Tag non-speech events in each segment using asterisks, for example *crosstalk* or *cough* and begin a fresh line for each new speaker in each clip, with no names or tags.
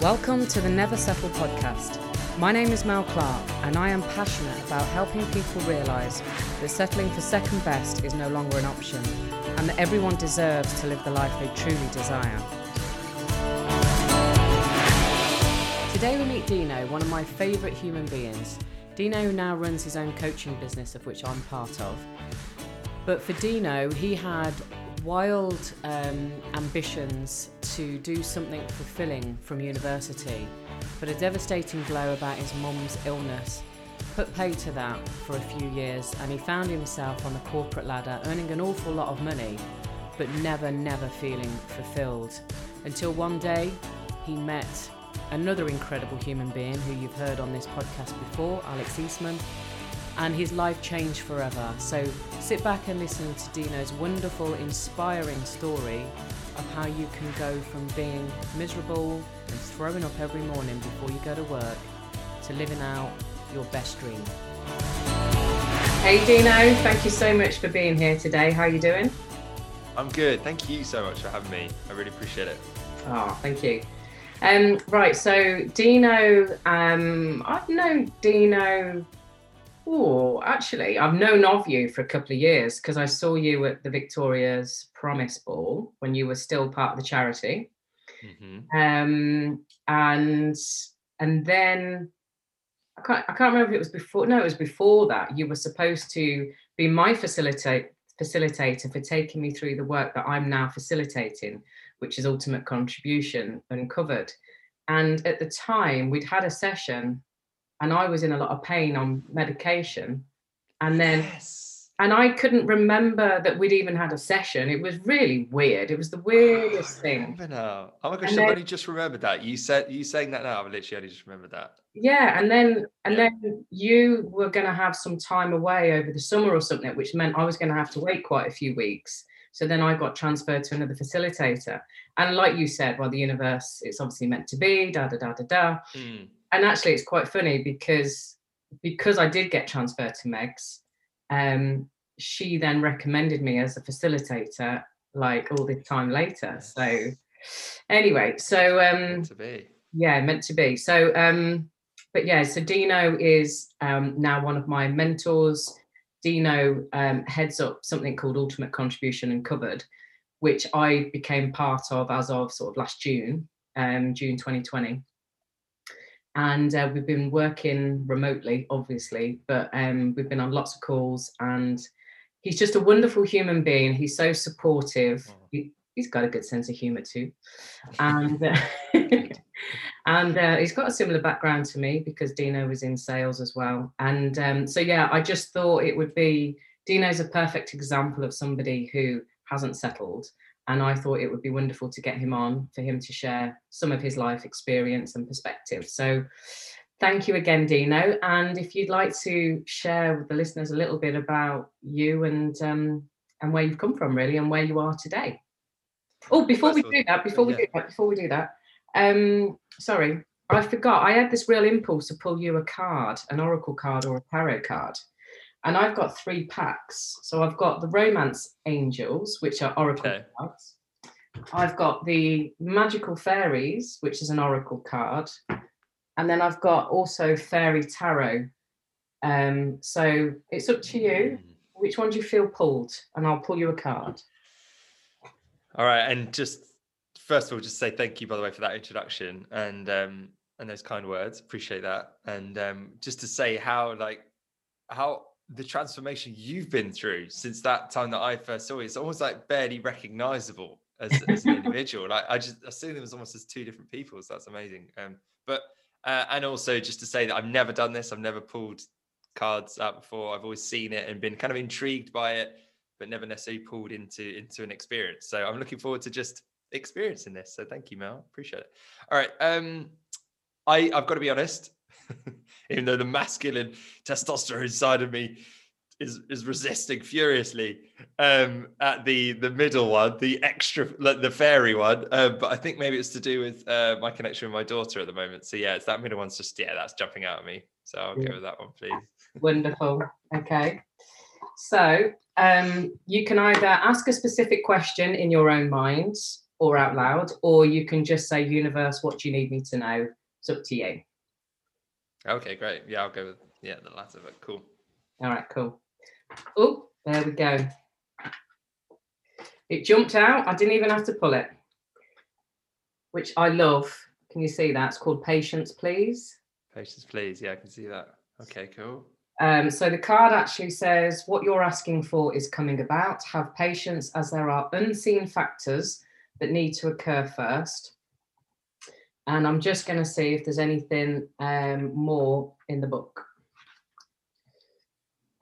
Welcome to the Never Settle podcast. My name is Mel Clark, and I am passionate about helping people realise that settling for second best is no longer an option, and that everyone deserves to live the life they truly desire. Today we meet Dino, one of my favourite human beings. Dino now runs his own coaching business, of which I'm part of. But for Dino, he had wild um, ambitions to do something fulfilling from university, but a devastating blow about his mum's illness put pay to that for a few years, and he found himself on the corporate ladder earning an awful lot of money, but never, never feeling fulfilled. Until one day he met another incredible human being who you've heard on this podcast before, Alex Eastman and his life changed forever. So sit back and listen to Dino's wonderful, inspiring story of how you can go from being miserable and throwing up every morning before you go to work to living out your best dream. Hey Dino, thank you so much for being here today. How are you doing?
I'm good. Thank you so much for having me. I really appreciate it.
Oh, thank you. Um, right, so Dino, um, I've known Dino Oh, actually, I've known of you for a couple of years because I saw you at the Victoria's Promise Ball when you were still part of the charity. Mm-hmm. Um, and and then I can't I can't remember if it was before. No, it was before that. You were supposed to be my facilitate facilitator for taking me through the work that I'm now facilitating, which is ultimate contribution uncovered. And at the time, we'd had a session and I was in a lot of pain on medication. And then, yes. and I couldn't remember that we'd even had a session. It was really weird. It was the weirdest oh, thing.
Now. Oh my gosh, I've only just remembered that. You said you saying that now. I've literally only just remembered that.
Yeah, and then and yeah. then you were going to have some time away over the summer or something, which meant I was going to have to wait quite a few weeks. So then I got transferred to another facilitator. And like you said, well, the universe, it's obviously meant to be, da da da da da. Mm and actually it's quite funny because because I did get transferred to Megs, um, she then recommended me as a facilitator like all this time later. So anyway, so um
meant to be.
Yeah, meant to be. So um, but yeah, so Dino is um now one of my mentors. Dino um, heads up something called Ultimate Contribution Uncovered, which I became part of as of sort of last June, um, June 2020 and uh, we've been working remotely, obviously, but um, we've been on lots of calls. And he's just a wonderful human being. He's so supportive. Oh. He, has got a good sense of humour too, *laughs* and uh, *laughs* and uh, he's got a similar background to me because Dino was in sales as well. And um, so yeah, I just thought it would be Dino's a perfect example of somebody who hasn't settled and I thought it would be wonderful to get him on for him to share some of his life experience and perspective. So thank you again, Dino. And if you'd like to share with the listeners a little bit about you and um, and where you've come from, really, and where you are today. Oh, before we do that, before we do that, before we do that, um, sorry, I forgot. I had this real impulse to pull you a card, an oracle card or a tarot card. And I've got three packs. So I've got the Romance Angels, which are oracle okay. cards. I've got the Magical Fairies, which is an oracle card. And then I've got also Fairy Tarot. Um, so it's up to you. Hmm. Which one do you feel pulled? And I'll pull you a card.
All right. And just first of all, just say thank you, by the way, for that introduction and um, and those kind words. Appreciate that. And um, just to say how like how the transformation you've been through since that time that I first saw you, it's almost like barely recognizable as, as an individual. Like I just I see them as almost as two different people. So that's amazing. Um, but uh, and also just to say that I've never done this. I've never pulled cards out before. I've always seen it and been kind of intrigued by it, but never necessarily pulled into into an experience. So I'm looking forward to just experiencing this. So thank you, Mel. Appreciate it. All right. Um, I I've got to be honest. *laughs* even though the masculine testosterone side of me is is resisting furiously um, at the the middle one, the extra like the fairy one. Uh, but I think maybe it's to do with uh, my connection with my daughter at the moment. So yeah, it's that middle one's just yeah, that's jumping out at me. So I'll yeah. go with that one, please. *laughs*
Wonderful. Okay. So um, you can either ask a specific question in your own mind, or out loud, or you can just say, Universe, what do you need me to know? It's up to you.
Okay, great. Yeah, I'll go with yeah, the latter, but cool.
All right, cool. Oh, there we go. It jumped out. I didn't even have to pull it, which I love. Can you see that? It's called Patience, Please.
Patience, please. Yeah, I can see that. Okay, cool.
Um, so the card actually says, What you're asking for is coming about. Have patience as there are unseen factors that need to occur first. And I'm just going to see if there's anything um, more in the book.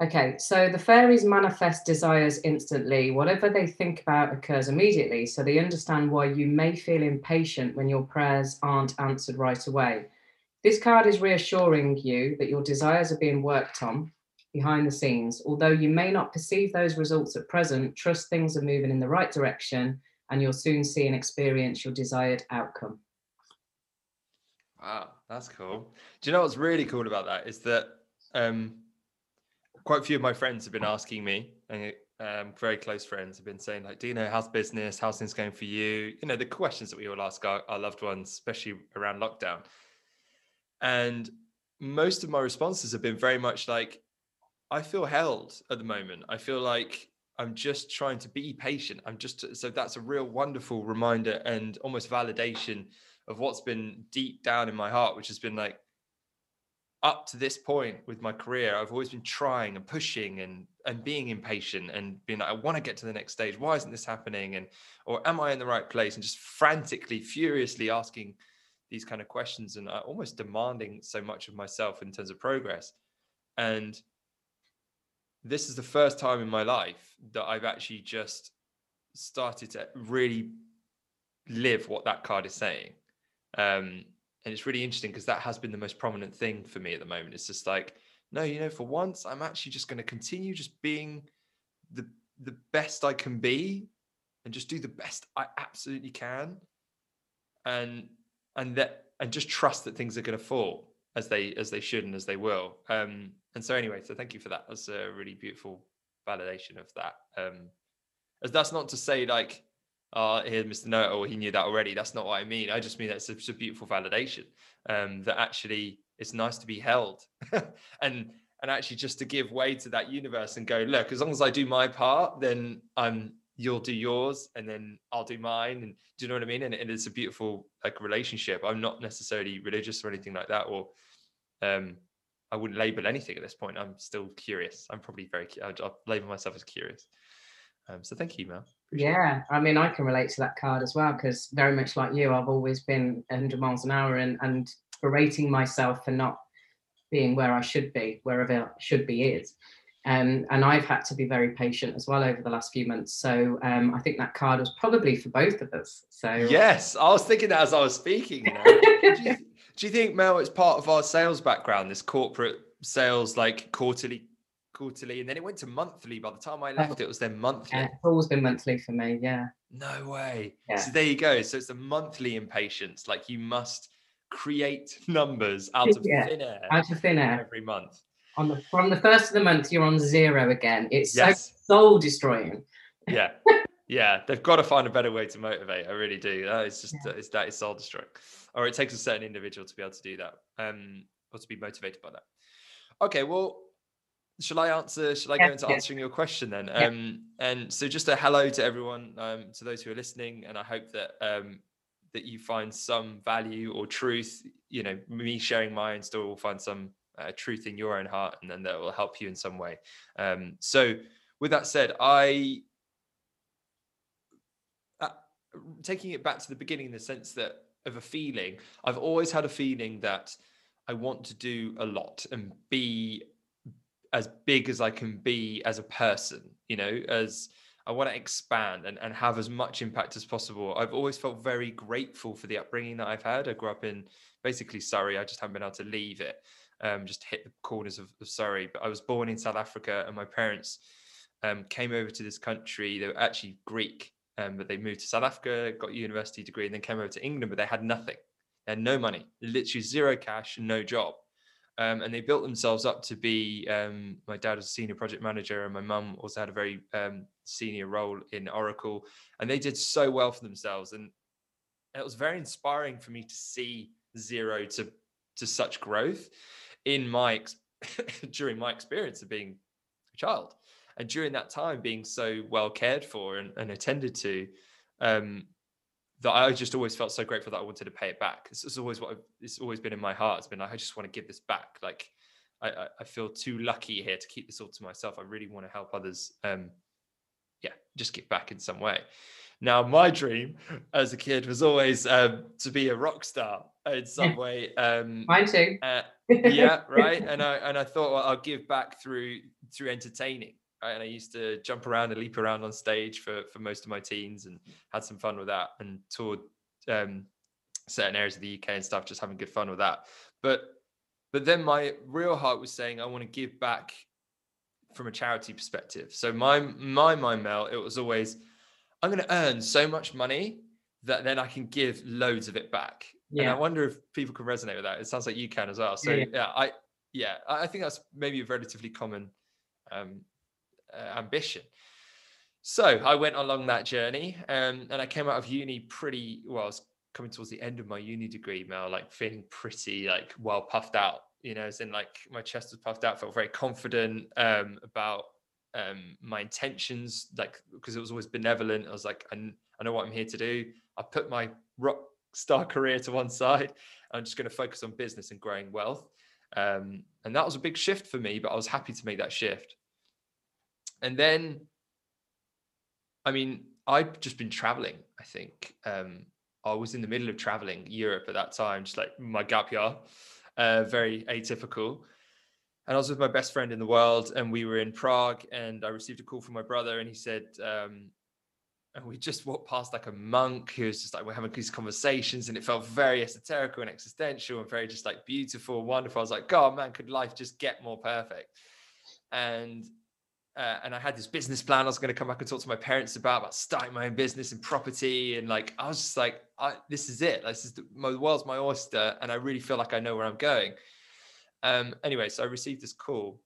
Okay, so the fairies manifest desires instantly. Whatever they think about occurs immediately. So they understand why you may feel impatient when your prayers aren't answered right away. This card is reassuring you that your desires are being worked on behind the scenes. Although you may not perceive those results at present, trust things are moving in the right direction and you'll soon see and experience your desired outcome.
Wow, that's cool. Do you know what's really cool about that is that um, quite a few of my friends have been asking me, and um, very close friends have been saying like, "Do you know how's business? How's things going for you?" You know the questions that we all ask our, our loved ones, especially around lockdown. And most of my responses have been very much like, "I feel held at the moment. I feel like I'm just trying to be patient. I'm just so that's a real wonderful reminder and almost validation of what's been deep down in my heart, which has been like up to this point with my career, I've always been trying and pushing and and being impatient and being like, I want to get to the next stage. Why isn't this happening? And or am I in the right place? And just frantically, furiously asking these kind of questions and uh, almost demanding so much of myself in terms of progress. And this is the first time in my life that I've actually just started to really live what that card is saying. Um, and it's really interesting because that has been the most prominent thing for me at the moment. It's just like, no, you know, for once, I'm actually just going to continue just being the the best I can be, and just do the best I absolutely can, and and that and just trust that things are going to fall as they as they should and as they will. Um, and so anyway, so thank you for that. That's a really beautiful validation of that. Um, as that's not to say like uh, here's Mr. Noah, or he knew that already. That's not what I mean. I just mean that's a, a beautiful validation um, that actually it's nice to be held *laughs* and and actually just to give way to that universe and go, look, as long as I do my part, then I'm you'll do yours and then I'll do mine. And do you know what I mean? And, and it's a beautiful like relationship. I'm not necessarily religious or anything like that, or um, I wouldn't label anything at this point. I'm still curious. I'm probably very, I'll, I'll label myself as curious. Um, so thank you, Mel.
Appreciate yeah, I mean, I can relate to that card as well because very much like you, I've always been 100 miles an hour and, and berating myself for not being where I should be, wherever should be is. Um, and I've had to be very patient as well over the last few months. So um, I think that card was probably for both of us. So
yes, I was thinking that as I was speaking. You *laughs* know? do, you, do you think Mel, it's part of our sales background, this corporate sales, like quarterly quarterly, and then it went to monthly. By the time I left, it was then monthly.
Yeah, it's always been monthly for me. Yeah.
No way. Yeah. So there you go. So it's a monthly impatience. Like you must create numbers out of yeah, thin air.
Out of thin air
every month.
On the from the first of the month, you're on zero again. It's yes. so soul destroying.
Yeah. *laughs* yeah, they've got to find a better way to motivate. I really do. That is just yeah. it's, that is soul destroying. Or it takes a certain individual to be able to do that, um, or to be motivated by that. Okay, well, shall I answer? Shall I go into answering your question then? Yeah. Um, and so just a hello to everyone, um, to those who are listening, and I hope that um, that you find some value or truth. You know, me sharing mine story will find some uh, truth in your own heart, and then that will help you in some way. Um, so, with that said, I uh, taking it back to the beginning in the sense that of a feeling, I've always had a feeling that I want to do a lot and be as big as I can be as a person, you know, as I want to expand and, and have as much impact as possible. I've always felt very grateful for the upbringing that I've had. I grew up in basically Surrey. I just haven't been able to leave it, um, just hit the corners of, of, Surrey. But I was born in South Africa and my parents um, came over to this country. They were actually Greek, um, but they moved to South Africa, got a university degree, and then came over to England, but they had nothing. They had no money, literally zero cash, no job. Um, and they built themselves up to be. Um, my dad was a senior project manager, and my mum also had a very um, senior role in Oracle. And they did so well for themselves, and it was very inspiring for me to see zero to to such growth in my *laughs* during my experience of being a child, and during that time being so well cared for and, and attended to. That I just always felt so grateful that I wanted to pay it back. This is always what I've, it's always been in my heart. It's been like I just want to give this back. Like I, I feel too lucky here to keep this all to myself. I really want to help others. Um, yeah, just give back in some way. Now, my dream as a kid was always um, to be a rock star in some *laughs* way. Um,
Mine too.
Uh, *laughs* yeah, right. And I and I thought well, I'll give back through through entertaining. And I used to jump around and leap around on stage for for most of my teens and had some fun with that and toured um, certain areas of the UK and stuff, just having good fun with that. But but then my real heart was saying I want to give back from a charity perspective. So my my mind melt, it was always I'm going to earn so much money that then I can give loads of it back. Yeah. And I wonder if people can resonate with that. It sounds like you can as well. So yeah, yeah. yeah I yeah I think that's maybe a relatively common um, uh, ambition. So I went along that journey, um, and I came out of uni pretty well. I was coming towards the end of my uni degree, Mel, like feeling pretty like well puffed out. You know, as in like my chest was puffed out, felt very confident um, about um, my intentions, like because it was always benevolent. I was like, I, I know what I'm here to do. I put my rock star *laughs* career to one side. I'm just going to focus on business and growing wealth. Um, and that was a big shift for me, but I was happy to make that shift. And then, I mean, I'd just been traveling. I think um, I was in the middle of traveling Europe at that time, just like my gap year, uh, very atypical. And I was with my best friend in the world, and we were in Prague, and I received a call from my brother, and he said, um, and we just walked past like a monk who was just like we're having these conversations and it felt very esoterical and existential and very just like beautiful wonderful. I was like, God, man, could life just get more perfect? And uh, and I had this business plan I was going to come back and talk to my parents about about starting my own business and property and like I was just like I, this is it. This is the, my the world's my oyster and I really feel like I know where I'm going. Um anyway so I received this call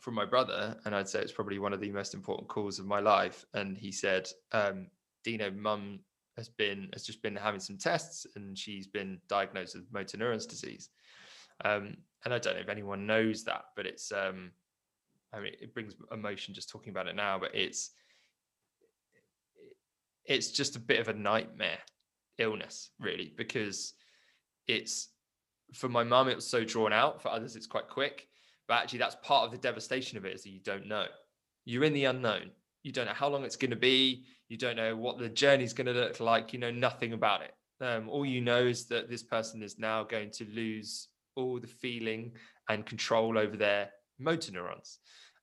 from my brother and I'd say it's probably one of the most important calls of my life and he said um Dino mum has been has just been having some tests and she's been diagnosed with motor neurons disease. Um and I don't know if anyone knows that but it's um I mean, it brings emotion just talking about it now, but it's it's just a bit of a nightmare illness, really, because it's for my mum, it was so drawn out. For others, it's quite quick. But actually, that's part of the devastation of it is that you don't know. You're in the unknown. You don't know how long it's going to be. You don't know what the journey is going to look like. You know nothing about it. Um, all you know is that this person is now going to lose all the feeling and control over their motor neurons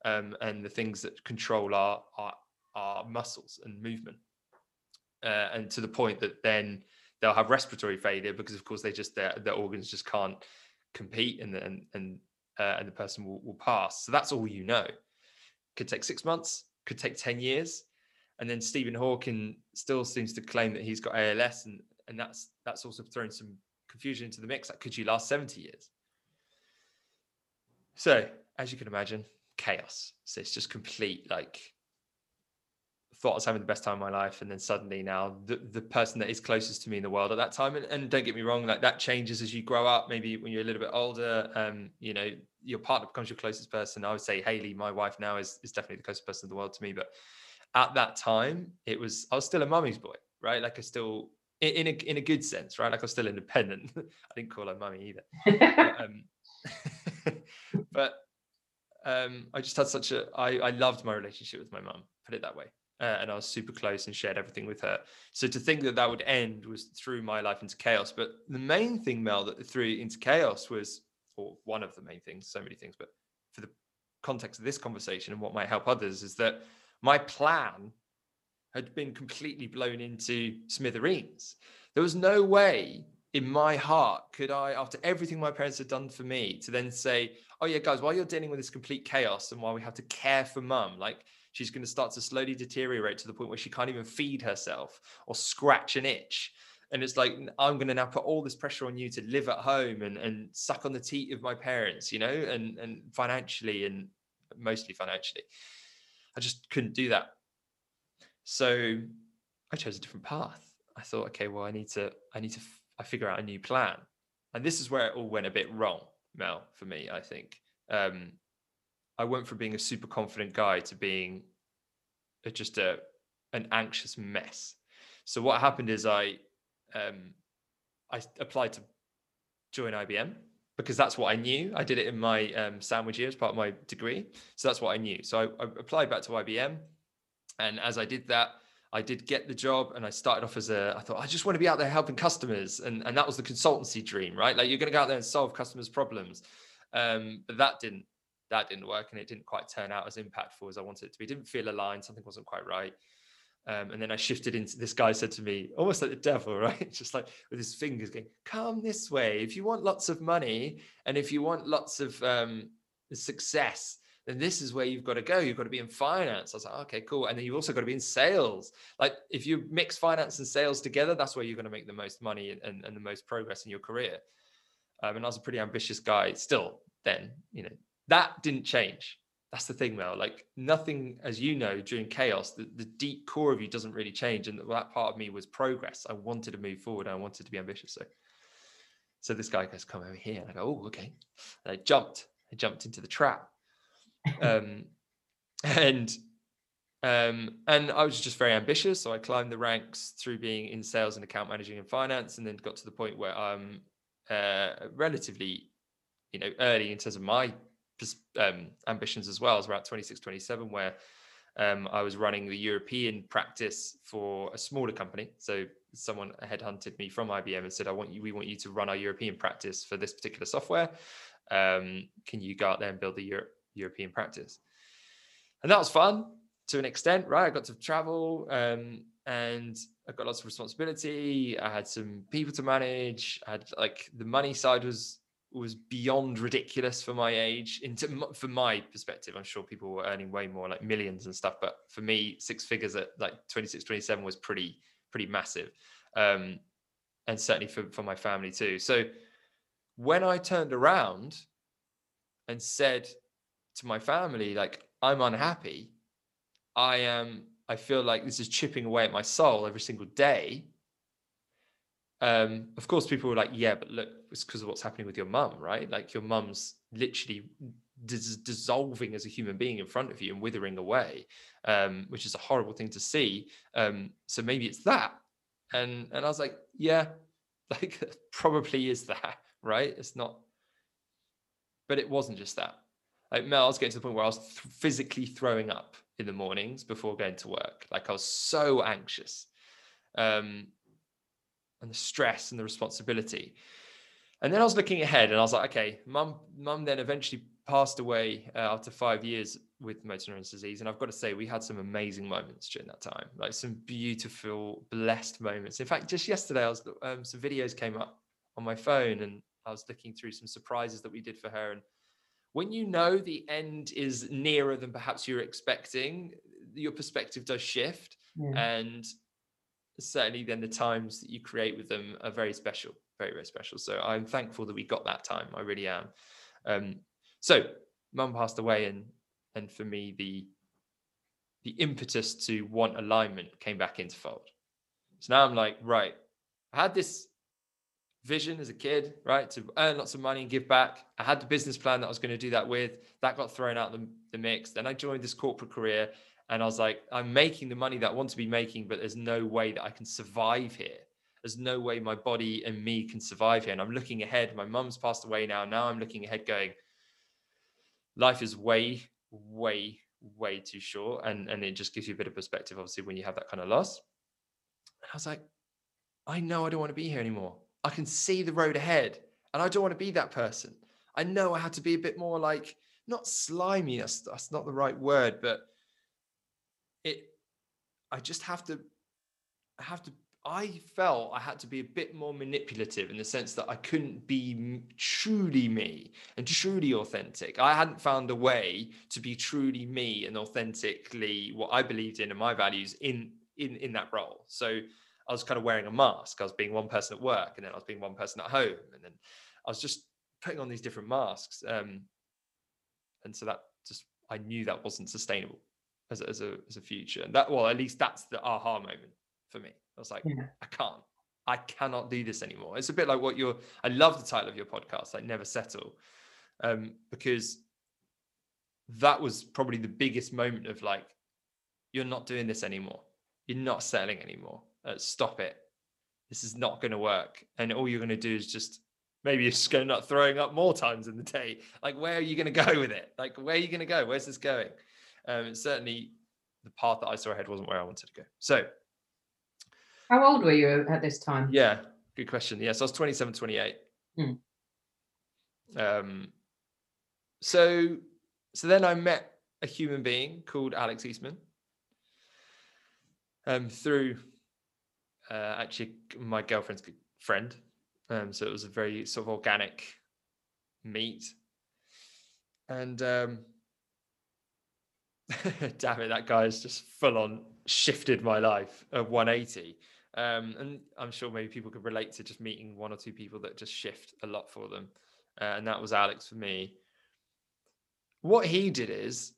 um, and the things that control our our, our muscles and movement. Uh, and to the point that then they'll have respiratory failure because of course they just their, their organs just can't compete and and and, uh, and the person will, will pass. So that's all you know. Could take six months could take 10 years. And then stephen hawking still seems to claim that he's got als and and that's that's also thrown some confusion into the mix. Like could you last 70 years? So as you can imagine chaos. So it's just complete like thought I was having the best time of my life, and then suddenly now the, the person that is closest to me in the world at that time, and, and don't get me wrong, like that changes as you grow up. Maybe when you're a little bit older, um, you know, your partner becomes your closest person. I would say Haley, my wife now, is is definitely the closest person in the world to me. But at that time, it was I was still a mummy's boy, right? Like I still in, a in a good sense, right? Like I was still independent. *laughs* I didn't call her mummy either. *laughs* but, um, *laughs* but um, I just had such a I, I loved my relationship with my mum, put it that way. Uh, and I was super close and shared everything with her. So to think that that would end was threw my life into chaos. But the main thing, Mel, that threw into chaos was, or one of the main things, so many things, but for the context of this conversation and what might help others, is that my plan had been completely blown into smithereens. There was no way in my heart could I, after everything my parents had done for me, to then say, oh yeah, guys, while you're dealing with this complete chaos and while we have to care for mum, like she's going to start to slowly deteriorate to the point where she can't even feed herself or scratch an itch. and it's like i'm going to now put all this pressure on you to live at home and, and suck on the teat of my parents you know and and financially and mostly financially. I just couldn't do that. So i chose a different path. I thought okay well i need to i need to i figure out a new plan. And this is where it all went a bit wrong mel for me i think um i went from being a super confident guy to being a, just a an anxious mess so what happened is i um, I applied to join IBM because that's what I knew. I did it in my um, sandwich year as part of my degree. So that's what I knew. So I, I, applied back to IBM. And as I did that, I did get the job and I started off as a, I thought, I just want to be out there helping customers. And, and that was the consultancy dream, right? Like you're going to go out there and solve customers' problems. Um, but that didn't, that didn't work and it didn't quite turn out as impactful as I wanted it to be. It didn't feel aligned. Something wasn't quite right. Um, and then I shifted into this guy said to me, almost like the devil, *laughs* right? Just like with his fingers going, come this way. If you want lots of money and if you want lots of um, success, then this is where you've got to go. You've got to be in finance. I was like, okay, cool. And then you've also got to be in sales. Like if you mix finance and sales together, that's where you're going to make the most money and, and the most progress in your career. Um, and I was a pretty ambitious guy still then, you know, that didn't change that's the thing, Mel. Like nothing, as you know, during chaos, the, the deep core of you doesn't really change. And that part of me was progress. I wanted to move forward. I wanted to be ambitious. So, so this guy goes, "Come over here," and I go, "Oh, okay." And I jumped. I jumped into the trap, um, *laughs* and um, and I was just very ambitious. So I climbed the ranks through being in sales and account managing and finance, and then got to the point where I'm uh, relatively, you know, early in terms of my um, ambitions as well. I was around 26, 27, where um, I was running the European practice for a smaller company. So someone headhunted me from IBM and said, "I want you. We want you to run our European practice for this particular software. Um, can you go out there and build the Euro- European practice?" And that was fun to an extent, right? I got to travel um, and I got lots of responsibility. I had some people to manage. I had like the money side was was beyond ridiculous for my age into for my perspective i'm sure people were earning way more like millions and stuff but for me six figures at like 26 27 was pretty pretty massive um and certainly for, for my family too so when i turned around and said to my family like i'm unhappy i am i feel like this is chipping away at my soul every single day um, of course, people were like, "Yeah, but look, it's because of what's happening with your mum, right? Like your mum's literally dis- dissolving as a human being in front of you and withering away, um, which is a horrible thing to see. Um, so maybe it's that." And and I was like, "Yeah, *laughs* like probably is that, right? It's not." But it wasn't just that. Like Mel, I was getting to the point where I was th- physically throwing up in the mornings before going to work. Like I was so anxious. Um, and the stress and the responsibility. And then I was looking ahead and I was like, okay, mum, mum then eventually passed away uh, after five years with motor neurons disease. And I've got to say, we had some amazing moments during that time, like some beautiful, blessed moments. In fact, just yesterday, I was um, some videos came up on my phone and I was looking through some surprises that we did for her. And when you know the end is nearer than perhaps you're expecting, your perspective does shift. Yeah. And certainly then the times that you create with them are very special, very, very special. So I'm thankful that we got that time. I really am. Um, so mum passed away and and for me the the impetus to want alignment came back into fold. So now I'm like, right, I had this vision as a kid, right, to earn lots of money and give back. I had the business plan that I was going to do that with. That got thrown out the, the mix. Then I joined this corporate career and I was like, I'm making the money that I want to be making, but there's no way that I can survive here. There's no way my body and me can survive here. And I'm looking ahead. My mum's passed away now. Now I'm looking ahead, going, life is way, way, way too short. And, and it just gives you a bit of perspective, obviously, when you have that kind of loss. And I was like, I know I don't want to be here anymore. I can see the road ahead. And I don't want to be that person. I know I had to be a bit more like, not slimy, that's, that's not the right word, but it I just have to I have to I felt I had to be a bit more manipulative in the sense that I couldn't be truly me and truly authentic. I hadn't found a way to be truly me and authentically what I believed in and my values in in in that role. So I was kind of wearing a mask. I was being one person at work, and then I was being one person at home, and then I was just putting on these different masks. Um, and so that just I knew that wasn't sustainable as a, as a as a future. And that well, at least that's the aha moment for me. I was like, yeah. I can't, I cannot do this anymore. It's a bit like what you're. I love the title of your podcast, like Never Settle, um, because that was probably the biggest moment of like, you're not doing this anymore. You're not settling anymore. Uh, stop it. This is not going to work. And all you're going to do is just maybe you're just going to up throwing up more times in the day. Like, where are you going *laughs* to go with it? Like, where are you going to go? Where's this going? Um, certainly the path that I saw ahead wasn't where I wanted to go. So,
how old were you at this time?
Yeah, good question. Yes, yeah, so I was 27, 28. Hmm. Um, so, so then I met a human being called Alex Eastman um, through uh, actually my girlfriend's friend. Um, so it was a very sort of organic meet. And um, *laughs* damn it, that guy has just full on shifted my life of 180. Um, and I'm sure maybe people could relate to just meeting one or two people that just shift a lot for them. Uh, and that was Alex for me. What he did is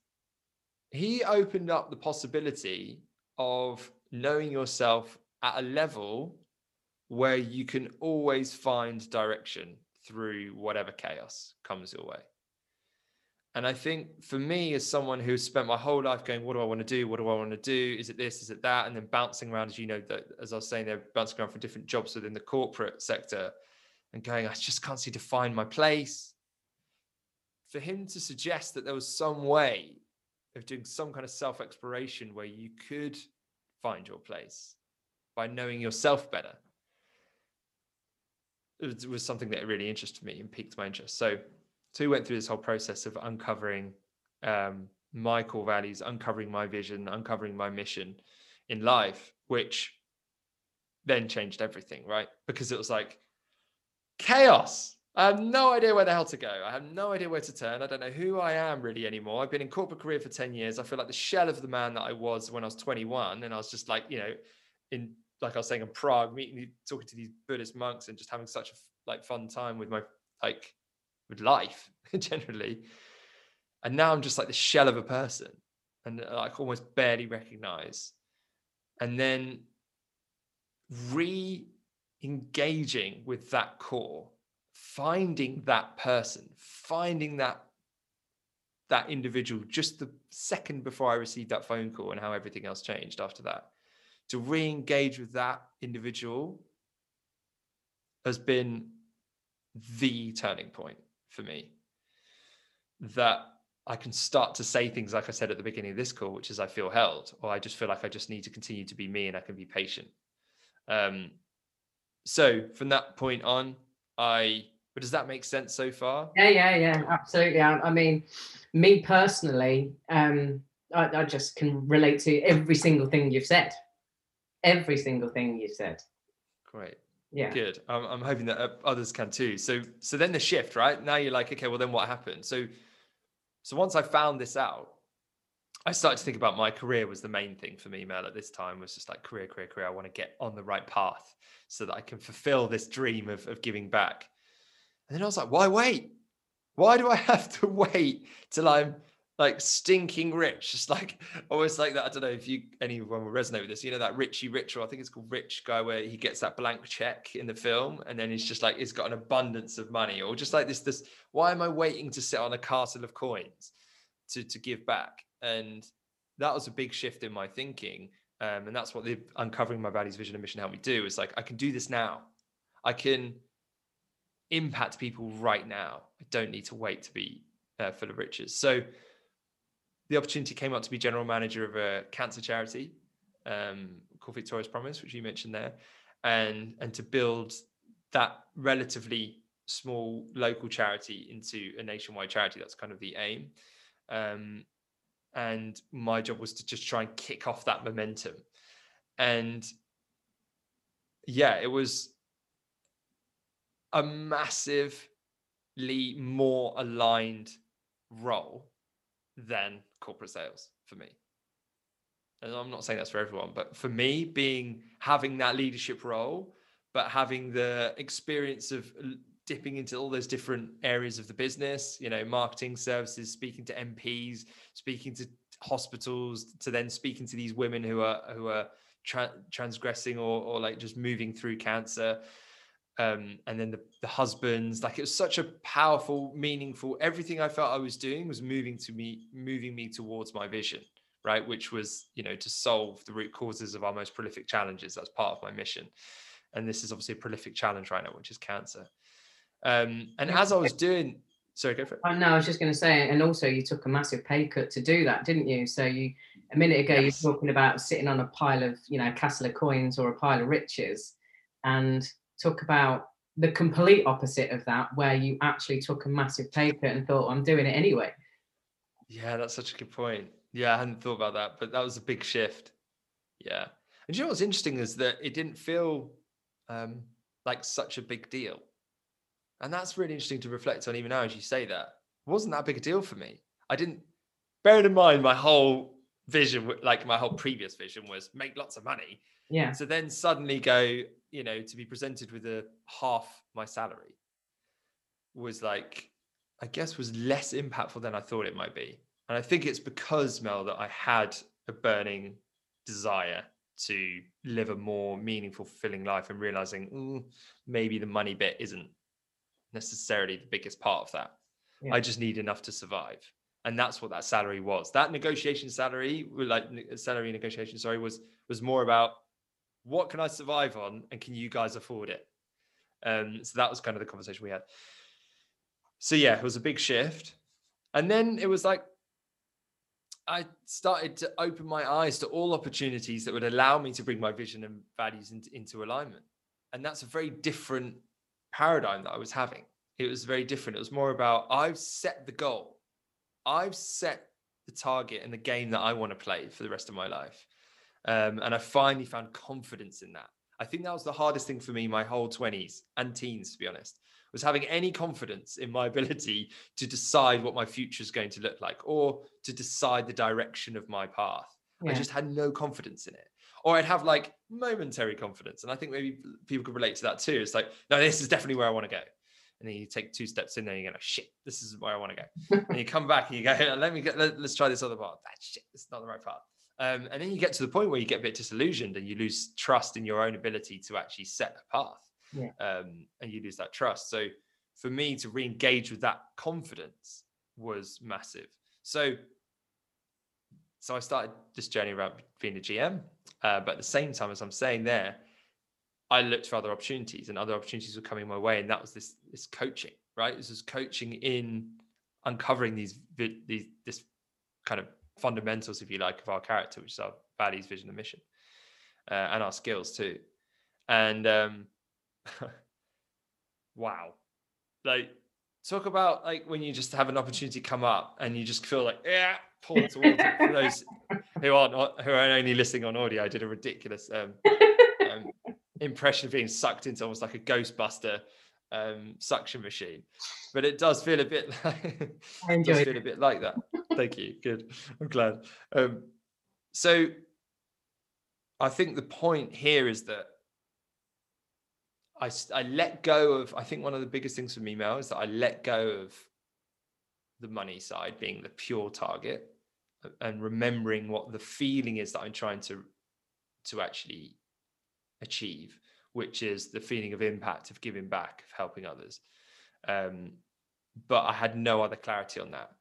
he opened up the possibility of knowing yourself at a level where you can always find direction through whatever chaos comes your way. And I think for me, as someone who's spent my whole life going, what do I want to do? What do I want to do? Is it this? Is it that? And then bouncing around, as you know, that as I was saying, they're bouncing around for different jobs within the corporate sector and going, I just can't seem to find my place. For him to suggest that there was some way of doing some kind of self exploration where you could find your place by knowing yourself better it was something that really interested me and piqued my interest. So, so we went through this whole process of uncovering um, my core values, uncovering my vision, uncovering my mission in life, which then changed everything, right? Because it was like chaos. I have no idea where the hell to go. I have no idea where to turn. I don't know who I am really anymore. I've been in corporate career for 10 years. I feel like the shell of the man that I was when I was 21. And I was just like, you know, in like I was saying in Prague, meeting, talking to these Buddhist monks and just having such a like fun time with my like with life *laughs* generally. And now I'm just like the shell of a person and uh, like almost barely recognize. And then re engaging with that core, finding that person, finding that that individual just the second before I received that phone call and how everything else changed after that to re-engage with that individual has been the turning point for me that I can start to say things like I said at the beginning of this call, which is I feel held, or I just feel like I just need to continue to be me and I can be patient. Um, so from that point on, I but does that make sense so far?
Yeah, yeah, yeah, absolutely. I, I mean, me personally, um, I, I just can relate to every single thing you've said every single thing you said.
Great.
Yeah.
Good. I'm, I'm hoping that uh, others can too. So, so then the shift, right? Now you're like, okay, well, then what happened? So, so once I found this out, I started to think about my career was the main thing for me, Mel, at this time was just like career, career, career. I want to get on the right path so that I can fulfill this dream of, of giving back. And then I was like, why wait? Why do I *laughs* have to wait till I'm like stinking rich, just like *laughs* always like that. I don't know if you anyone will resonate with this. You know that Richie Ritual, I think it's called Rich Guy, where he gets that blank check in the film, and then he's just like he's got an abundance of money, or just like this. This why am I waiting to sit on a castle of coins to to give back? And that was a big shift in my thinking, um, and that's what the uncovering my values, vision, and mission helped me do. Is like I can do this now. I can impact people right now. I don't need to wait to be uh, full of riches. So the opportunity came up to be general manager of a cancer charity um, called Victoria's Promise, which you mentioned there, and and to build that relatively small local charity into a nationwide charity. That's kind of the aim. Um, and my job was to just try and kick off that momentum. And yeah, it was a massively more aligned role than corporate sales for me. and I'm not saying that's for everyone, but for me, being having that leadership role, but having the experience of dipping into all those different areas of the business, you know, marketing services, speaking to MPs, speaking to hospitals, to then speaking to these women who are who are tra- transgressing or or like just moving through cancer. Um, and then the, the husbands, like it was such a powerful, meaningful. Everything I felt I was doing was moving to me, moving me towards my vision right? Which was, you know, to solve the root causes of our most prolific challenges. That's part of my mission. And this is obviously a prolific challenge right now, which is cancer. Um, and as I was doing, sorry, go for it.
Oh, no, I was just going to say, and also you took a massive pay cut to do that, didn't you? So you, a minute ago, yes. you were talking about sitting on a pile of, you know, a castle of coins or a pile of riches, and talk about the complete opposite of that, where you actually took a massive pay cut and thought, I'm doing it anyway.
Yeah, that's such a good point. Yeah, I hadn't thought about that, but that was a big shift. Yeah. And you know what's interesting is that it didn't feel um, like such a big deal. And that's really interesting to reflect on even now as you say that. It wasn't that big a deal for me. I didn't, bearing in mind my whole vision, like my whole previous vision was make lots of money.
Yeah.
So then suddenly go, you know, to be presented with a half my salary was like, I guess was less impactful than I thought it might be. And I think it's because, Mel, that I had a burning desire to live a more meaningful, fulfilling life and realizing mm, maybe the money bit isn't necessarily the biggest part of that. Yeah. I just need enough to survive. And that's what that salary was. That negotiation salary, like salary negotiation, sorry, was was more about what can I survive on and can you guys afford it? Um, so that was kind of the conversation we had. So yeah, it was a big shift. And then it was like, I started to open my eyes to all opportunities that would allow me to bring my vision and values into, into alignment. And that's a very different paradigm that I was having. It was very different. It was more about I've set the goal, I've set the target and the game that I want to play for the rest of my life. Um, and I finally found confidence in that. I think that was the hardest thing for me my whole 20s and teens, to be honest was having any confidence in my *laughs* ability to decide what my future is going to look like or to decide the direction of my path. Yeah. I just had no confidence in it. Or I'd have like momentary confidence. And I think maybe people could relate to that too. It's like, no, this is definitely where I want to go. And then you take two steps in there and you go, shit, this is where I want to go. and you come back and you go, let me get, let, us try this other path. That shit, this is not the right path. Um, and then you get to the point where you get a bit disillusioned and you lose trust in your own ability to actually set a path
yeah.
um, and you lose that trust. So for me to re-engage with that confidence was massive. So so I started this journey around being a GM, uh, but at the same time, as I'm saying there, I looked for other opportunities, and other opportunities were coming my way, and that was this this coaching, right? This was coaching in uncovering these these this kind of fundamentals, if you like, of our character, which is our values, vision, and mission, uh, and our skills too. And um, *laughs* wow. Like talk about like when you just have an opportunity come up and you just feel like yeah pull towards it for those *laughs* who aren't who are only listening on audio i did a ridiculous um, um, *laughs* impression of being sucked into almost like a ghostbuster um, suction machine but it does feel a bit like I enjoy does feel it. a bit like that thank you good i'm glad um, so i think the point here is that I, I let go of, I think one of the biggest things for me, Mel, is that I let go of the money side being the pure target and remembering what the feeling is that I'm trying to, to actually achieve, which is the feeling of impact, of giving back, of helping others. Um, but I had no other clarity on that.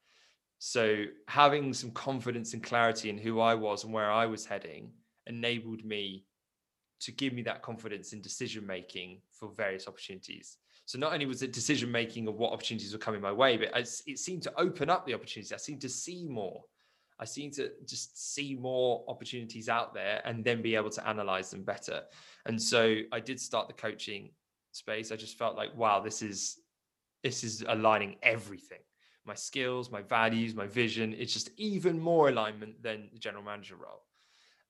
So having some confidence and clarity in who I was and where I was heading enabled me to give me that confidence in decision making for various opportunities. So not only was it decision making of what opportunities were coming my way, but it seemed to open up the opportunities. I seemed to see more. I seemed to just see more opportunities out there and then be able to analyze them better. And so I did start the coaching space. I just felt like, wow, this is this is aligning everything. My skills, my values, my vision. It's just even more alignment than the general manager role.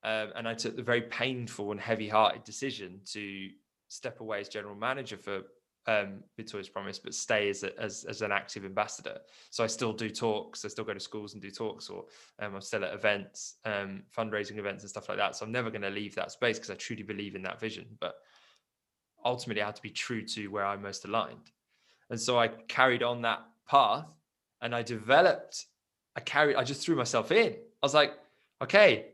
Um, and I took the very painful and heavy hearted decision to step away as general manager for um, Victoria's Promise, but stay as, a, as as an active ambassador. So I still do talks. I still go to schools and do talks, or um, I'm still at events, um, fundraising events and stuff like that. So I'm never going to leave that space because I truly believe in that vision. But ultimately, I had to be true to where I'm most aligned. And so I carried on that path, and I developed. I carried. I just threw myself in. I was like, okay,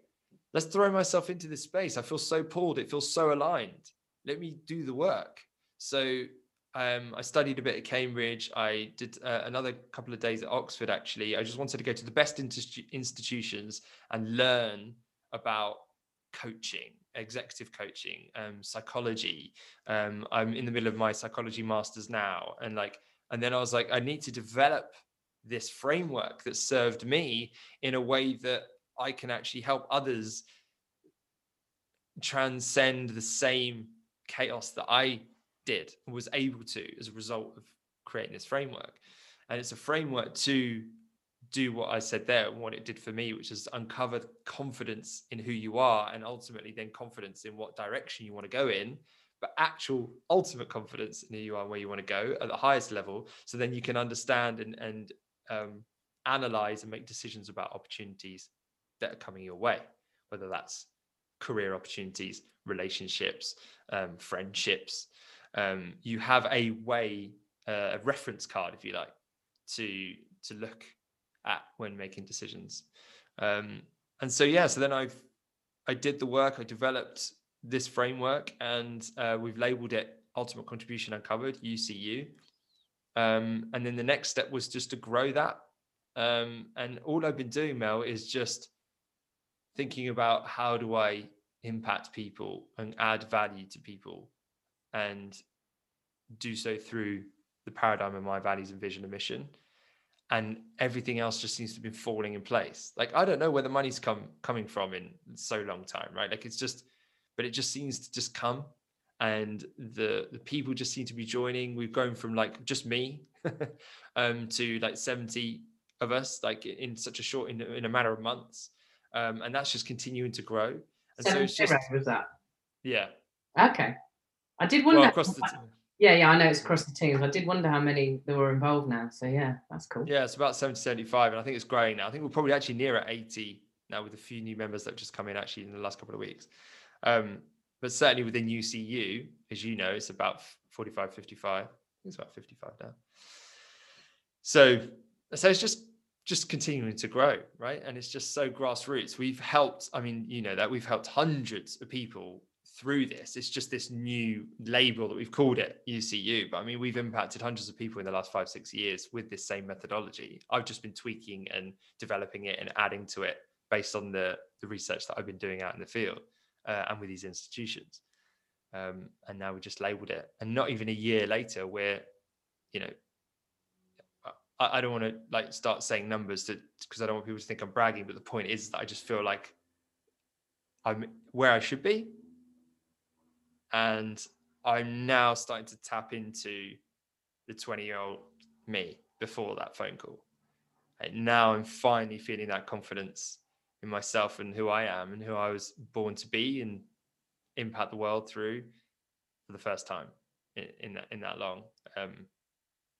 let's throw myself into this space. I feel so pulled. It feels so aligned. Let me do the work. So um, I studied a bit at Cambridge. I did uh, another couple of days at Oxford, actually. I just wanted to go to the best institutions and learn about coaching, executive coaching, um, psychology. Um, I'm in the middle of my psychology masters now. And like, and then I was like, I need to develop this framework that served me in a way that I can actually help others transcend the same chaos that I did was able to as a result of creating this framework. And it's a framework to do what I said there and what it did for me, which is uncover confidence in who you are and ultimately then confidence in what direction you want to go in, but actual ultimate confidence in who you are and where you want to go at the highest level. So then you can understand and, and um, analyze and make decisions about opportunities that are coming your way, whether that's career opportunities, relationships, um, friendships, um, you have a way, uh, a reference card, if you like, to to look at when making decisions. Um, and so yeah, so then I've I did the work, I developed this framework, and uh, we've labeled it Ultimate Contribution Uncovered (UCU). Um, and then the next step was just to grow that. Um, and all I've been doing, Mel, is just thinking about how do I impact people and add value to people and do so through the paradigm of my values and vision and mission. And everything else just seems to be falling in place. Like i don't know where the money's come coming from in so long time right? Like it's just but it just seems to just come and the the people just seem to be joining we've grown from like just me *laughs* um to like 70 of us like in such a short in, in a matter of months um and that's just continuing to grow and
so it's just was that
yeah
okay I did wonder.
Well, across the
yeah, yeah, I know it's across the teams. I did wonder how many there were involved now. So yeah, that's cool.
Yeah, it's about 70, 75, and I think it's growing now. I think we're probably actually near at 80 now with a few new members that have just come in actually in the last couple of weeks. Um, but certainly within UCU, as you know, it's about 45, 55. it's about 55 now. So, so it's just just continuing to grow, right? And it's just so grassroots. We've helped, I mean, you know, that we've helped hundreds of people through this. It's just this new label that we've called it UCU. But I mean, we've impacted hundreds of people in the last five, six years with this same methodology. I've just been tweaking and developing it and adding to it based on the, the research that I've been doing out in the field uh, and with these institutions. Um, and now we just labeled it. And not even a year later, we're, you know, I, I don't want to like start saying numbers because I don't want people to think I'm bragging. But the point is that I just feel like I'm where I should be and I'm now starting to tap into the 20 year old me before that phone call. And now I'm finally feeling that confidence in myself and who I am and who I was born to be and impact the world through for the first time in, in that in that long. Um,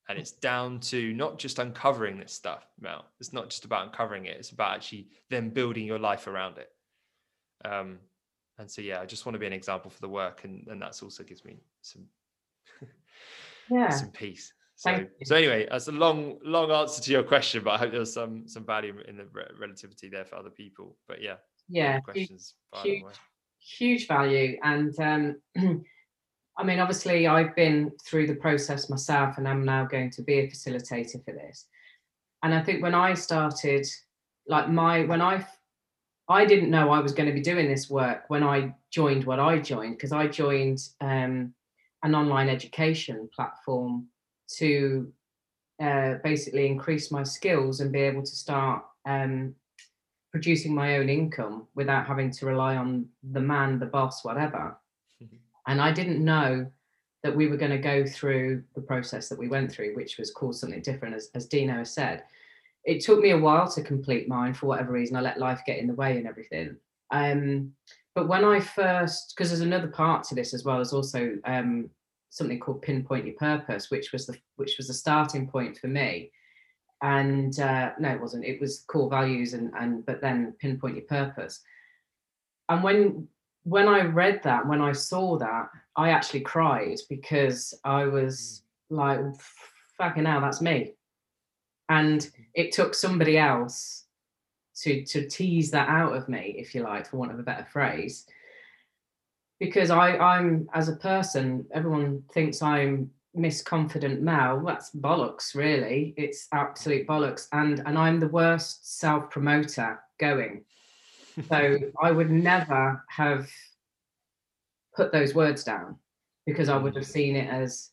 and it's down to not just uncovering this stuff, Mel. It's not just about uncovering it. It's about actually then building your life around it. Um, and so yeah i just want to be an example for the work and and that's also gives me some *laughs*
yeah
some peace so so anyway that's a long long answer to your question but i hope there's some some value in the re- relativity there for other people. But yeah
yeah questions huge, huge, huge value. And um *clears throat* I mean, obviously, I've been through the process myself, and I'm now going to be a facilitator for this. And I think when I started, like my when I I didn't know I was going to be doing this work when I joined what I joined because I joined um, an online education platform to uh, basically increase my skills and be able to start um, producing my own income without having to rely on the man, the boss, whatever. Mm-hmm. And I didn't know that we were going to go through the process that we went through, which was called something different, as, as Dino has said it took me a while to complete mine for whatever reason. I let life get in the way and everything. Um, but when I first, because there's another part to this as well, there's also um, something called pinpoint your purpose which was the which was the starting point for me. And uh, no it wasn't. It was core values and and but then pinpoint your purpose. And when when i read that when i saw that i actually cried because i was like fucking hell that's me. And it took somebody else to to tease that out of me if you like for want of a better phrase because i i'm as a person everyone thinks i'm misconfident Mel, that's bollocks, really. It's absolute bollocks. And and I'm the worst self-promoter going. So *laughs* I would never have put those words down because I would have seen it as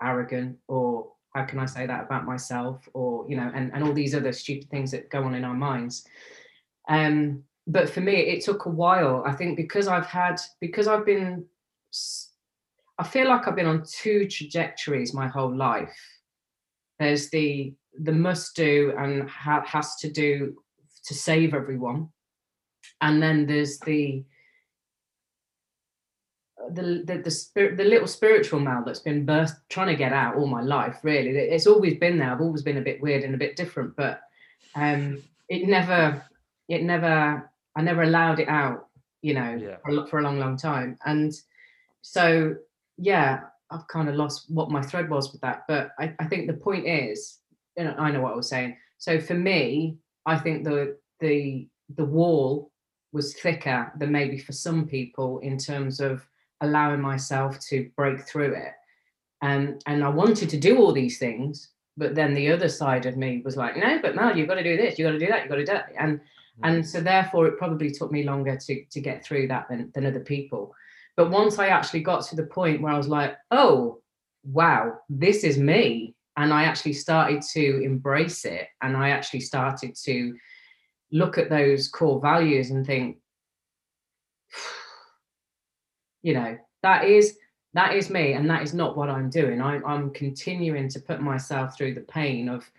arrogant or how can I say that about myself or you know and, and all these other stupid things that go on in our minds. Um but for me it took a while. I think because I've had because I've been I feel like I've been on two trajectories my whole life. There's the the must do and ha- has to do to save everyone, and then there's the the the the, spirit, the little spiritual Mel that's been trying to get out all my life. Really, it's always been there. I've always been a bit weird and a bit different, but um, it never it never I never allowed it out. You know, yeah. for, a, for a long, long time, and so yeah, I've kind of lost what my thread was with that. But I, I think the point is, you know, I know what I was saying. So for me, I think the the the wall was thicker than maybe for some people in terms of allowing myself to break through it. And and I wanted to do all these things, but then the other side of me was like, no, but Mel, you've got to do this, you've got to do that, you've got to do that. And. And mm. so therefore it probably took me longer to to get through that than, than other people. But once I actually got to the point where I was like, oh, wow, this is me. And I actually started to embrace it. And I actually started to look at those core values and think, *sighs* you know, that is that is me and that is not what i'm doing I, i'm continuing to put myself through the pain of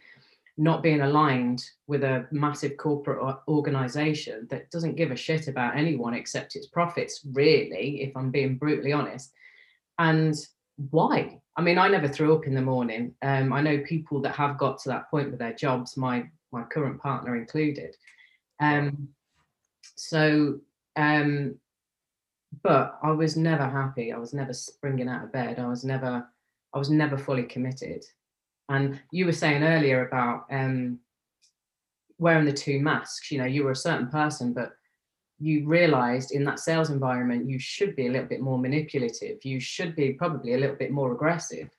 not being aligned with a massive corporate organization that doesn't give a shit about anyone except its profits, really, if I'm being brutally honest. And why? I mean, I never threw up in the morning. Um, I know people that have got to that point with their jobs, my my current partner included. Um, so, um, but I was never happy. I was never springing out of bed. I was never, I was never fully committed. And you were saying earlier about um, wearing the two masks. You know, you were a certain person, but you realized in that sales environment you should be a little bit more manipulative. You should be probably a little bit more aggressive.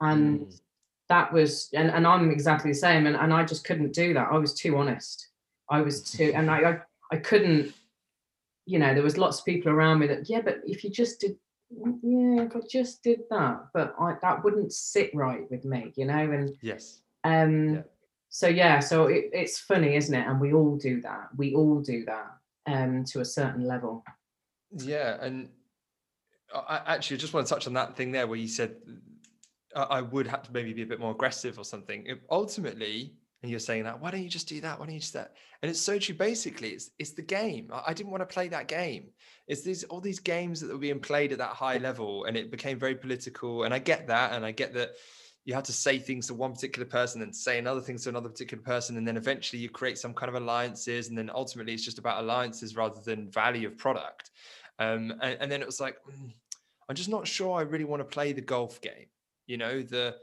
And mm. that was, and, and I'm exactly the same. And, and I just couldn't do that. I was too honest. I was too, and I, I, I couldn't, you know, there was lots of people around me that, yeah, but if you just did yeah, if I just did that, but I, that wouldn't sit right with me, you know. And
yes,
um, yeah. so yeah, so it, it's funny, isn't it? And we all do that. We all do that um, to a certain level.
Yeah, and I actually just want to touch on that thing there where you said I would have to maybe be a bit more aggressive or something. It, ultimately, and you're saying that why don't you just do that? Why don't you just that? And it's so true. Basically it's it's the game. I, didn't want to play that game. It's these all these games that were being played at that high level and it became very political and i get that and i get that you had to say things to one particular person and say another things to another particular person and then eventually you create some kind of alliances and then ultimately it's just about alliances rather than value of product. Um, and, and then it was like mm, i'm just not sure i really want to play the golf game. You know the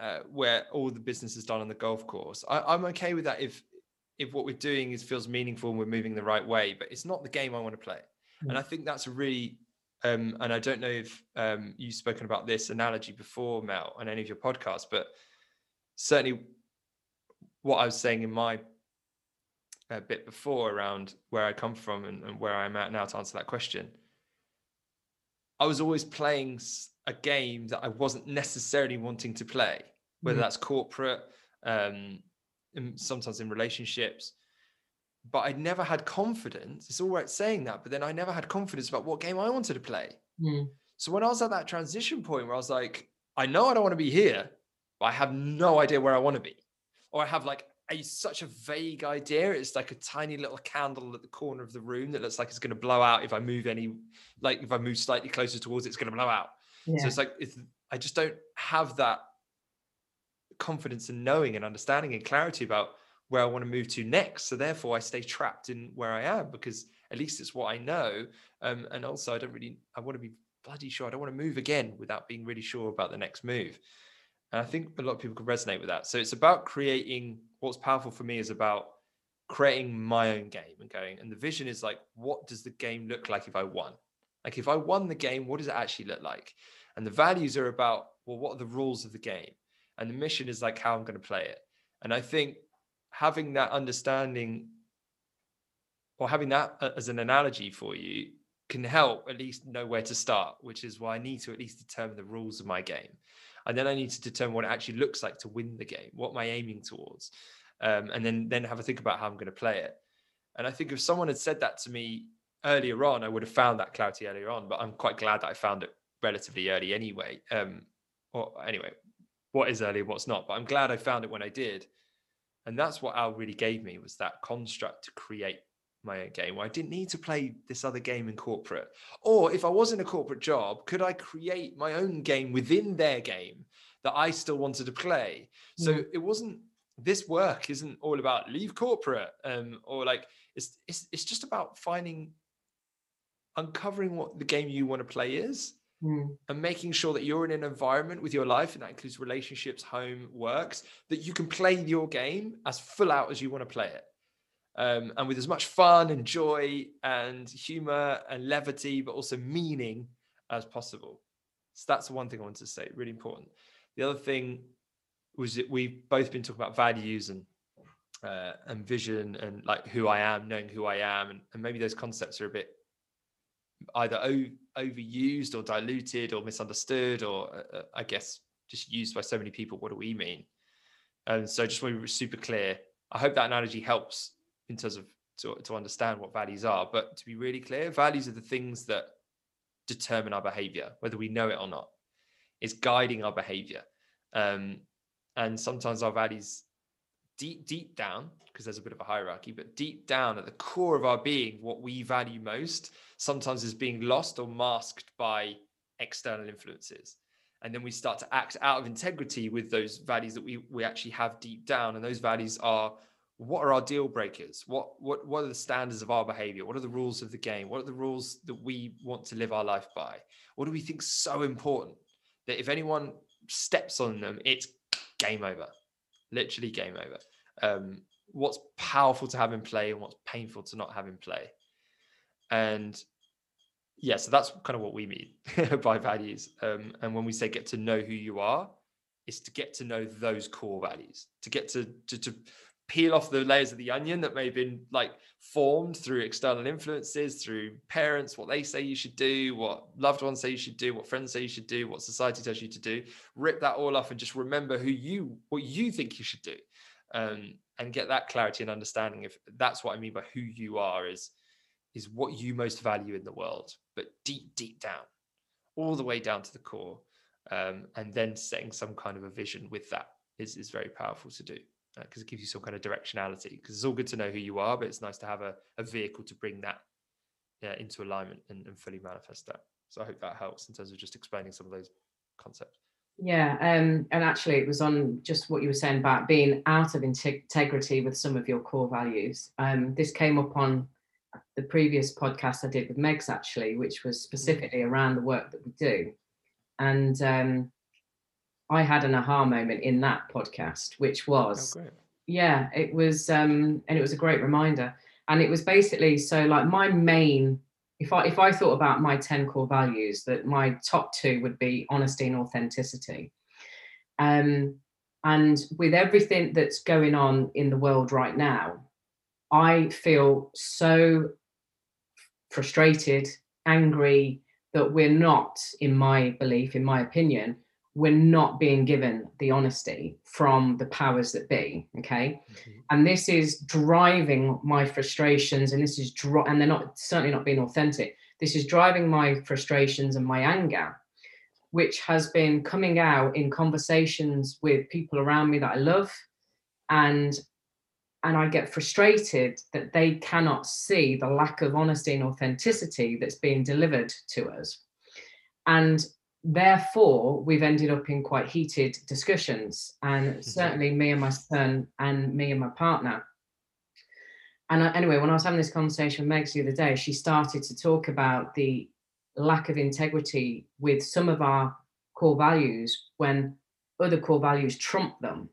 uh, where all the business is done on the golf course. I, am okay with that if if what we're doing is feels meaningful and we're moving the right way, but it's not the game I want to play. Mm. And I think that's a really um, and I don't know if um, you've spoken about this analogy before, Mel, on any of your podcasts, but certainly what I was saying in my uh, bit before around where I come from and, and where I'm at now to answer that question. I was always playing a game that I wasn't necessarily wanting to play, whether mm-hmm. that's corporate, um, sometimes in relationships. But I'd never had confidence. It's all right saying that, but then I never had confidence about what game I wanted to play. Mm. So when I was at that transition point where I was like, I know I don't want to be here, but I have no idea where I want to be. Or I have like a such a vague idea. It's like a tiny little candle at the corner of the room that looks like it's going to blow out if I move any, like if I move slightly closer towards it, it's going to blow out. Yeah. So it's like it's, I just don't have that confidence and knowing and understanding and clarity about where I want to move to next. So therefore, I stay trapped in where I am because at least it's what I know. Um, and also, I don't really, I want to be bloody sure. I don't want to move again without being really sure about the next move. And I think a lot of people can resonate with that. So it's about creating what's powerful for me is about creating my own game and going. And the vision is like, what does the game look like if I won? Like, if I won the game, what does it actually look like? And the values are about, well, what are the rules of the game? And the mission is like how I'm going to play it. And I think having that understanding or having that as an analogy for you can help at least know where to start, which is why I need to at least determine the rules of my game. And then I need to determine what it actually looks like to win the game. What am I aiming towards? Um, and then then have a think about how I'm going to play it. And I think if someone had said that to me earlier on, I would have found that clarity earlier on. But I'm quite glad that I found it relatively early anyway. Um, or anyway, what is early and what's not. But I'm glad I found it when I did. And that's what Al really gave me was that construct to create my own game where I didn't need to play this other game in corporate. Or if I was in a corporate job, could I create my own game within their game that I still wanted to play? So mm. it wasn't this work isn't all about leave corporate um, or like it's, it's it's just about finding uncovering what the game you want to play is mm. and making sure that you're in an environment with your life and that includes relationships home works that you can play your game as full out as you want to play it um, and with as much fun and joy and humor and levity, but also meaning as possible. So that's the one thing I wanted to say, really important. The other thing was that we've both been talking about values and uh, and vision and like who I am, knowing who I am, and, and maybe those concepts are a bit either o- overused or diluted or misunderstood, or uh, uh I guess just used by so many people. What do we mean? And so, just want to be super clear. I hope that analogy helps in terms of to, to understand what values are. But to be really clear, values are the things that determine our behavior, whether we know it or not. It's guiding our behavior. Um, and sometimes our values deep, deep down, because there's a bit of a hierarchy, but deep down at the core of our being, what we value most sometimes is being lost or masked by external influences. And then we start to act out of integrity with those values that we, we actually have deep down. And those values are what are our deal breakers? What what what are the standards of our behavior? What are the rules of the game? What are the rules that we want to live our life by? What do we think so important that if anyone steps on them, it's game over, literally game over. Um, what's powerful to have in play and what's painful to not have in play, and yeah, so that's kind of what we mean *laughs* by values. Um, and when we say get to know who you are, is to get to know those core values, to get to to, to peel off the layers of the onion that may have been like formed through external influences, through parents, what they say you should do, what loved ones say you should do, what friends say you should do, what society tells you to do. Rip that all off and just remember who you, what you think you should do, um, and get that clarity and understanding. If that's what I mean by who you are, is is what you most value in the world, but deep, deep down, all the way down to the core, um, and then setting some kind of a vision with that is is very powerful to do because uh, it gives you some kind of directionality. Because it's all good to know who you are, but it's nice to have a, a vehicle to bring that yeah, into alignment and, and fully manifest that. So I hope that helps in terms of just explaining some of those concepts.
Yeah, um, and actually, it was on just what you were saying about being out of integrity with some of your core values. Um, this came up on the previous podcast I did with Megs, actually, which was mm. specifically around the work that we do. And um, I had an aha moment in that podcast, which was, oh, yeah, it was, um, and it was a great reminder. And it was basically so like my main, if I if I thought about my ten core values, that my top two would be honesty and authenticity. Um, and with everything that's going on in the world right now, I feel so frustrated, angry that we're not, in my belief, in my opinion, we're not being given the honesty from the powers that be okay? Mm-hmm. and this is driving my frustrations and this is dri- and they're not certainly not being authentic. This is driving my frustrations and my anger which has been coming out in conversations with people around me that i love and and i get frustrated that they cannot see the lack of honesty and authenticity that's being delivered to us. And therefore we've ended up in quite heated discussions and certainly me and my son and me and my partner. And uh, anyway when i was having this conversation with megs the other day she started to talk about the lack of integrity with some of our core values when other core values trump them.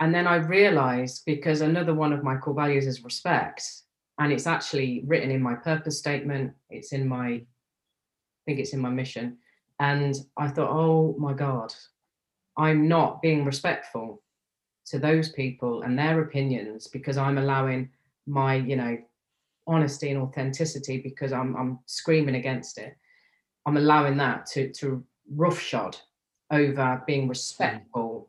And then i realized because another one of my core values is respect and it's actually written in my purpose statement it's in my i think it's in my mission and I thought, oh my God, I'm not being respectful to those people and their opinions because I'm allowing my, you know, honesty and authenticity because I'm I'm screaming against it. I'm allowing that to to roughshod over being respectful